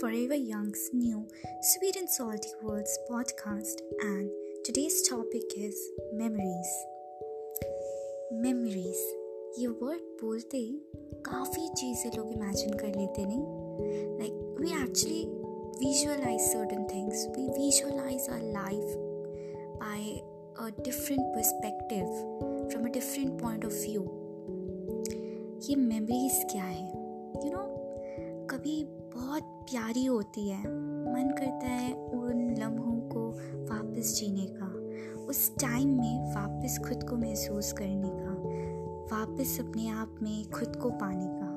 Forever Young's new Sweet and Salty Worlds podcast, and today's topic is memories. Memories. ये word बोलते ही काफ़ी चीज़ें लोग इमेजिन कर लेते नहीं like we actually visualize certain things we visualize our life by a different perspective from a different point of view ये memories क्या है यू you नो know, कभी बहुत प्यारी होती है। मन करता है उन लम्हों को वापस जीने का, उस टाइम में वापस खुद को महसूस करने का, वापस अपने आप में खुद को पाने का।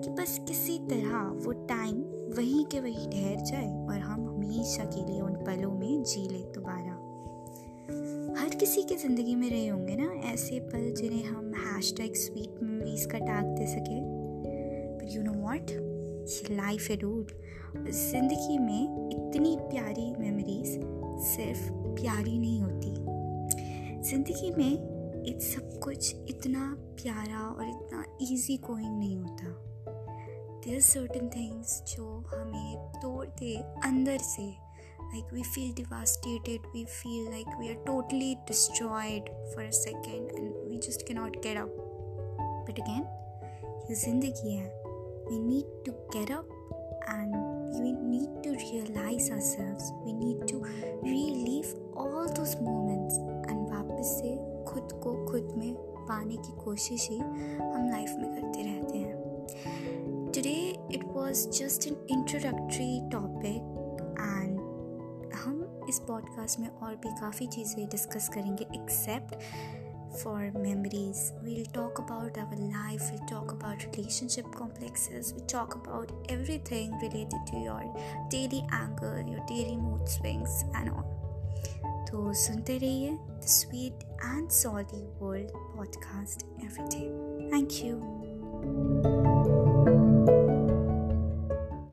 कि बस किसी तरह वो टाइम वहीं के वहीं ठहर जाए और हम हमेशा के लिए उन पलों में जी ले दोबारा। हर किसी की ज़िंदगी में रहे होंगे ना ऐसे पल जिन्हें हम हैश टैग स्वीट मेमोरीज का टैग दे सके। पर you know what he life एडूड ज़िंदगी में इतनी प्यारी मेमोरीज सिर्फ़ प्यारी नहीं होती। ज़िंदगी में इत सब कुछ इतना प्यारा और इतना ईजी गोइंग नहीं होता। देर सर्टन थिंग्स जो हमें तोड़ते अंदर से। Like we feel devastated we feel like we are totally destroyed for a second and we just can not care up but again ये ज़िंदगी है। We need to get up and we need to realize ourselves we need to relive all those moments and वापस से खुद को खुद में पाने की कोशिश ही हम लाइफ में करते रहते हैं today it was just an introductory topic इस पॉडकास्ट में और भी काफ़ी चीज़ें डिस्कस करेंगे except for memories. We'll talk about our life, we'll talk about relationship complexes, we talk about everything related to your daily anger, your daily mood swings, and all. तो सुनते रहिए the sweet and salty world podcast every day thank you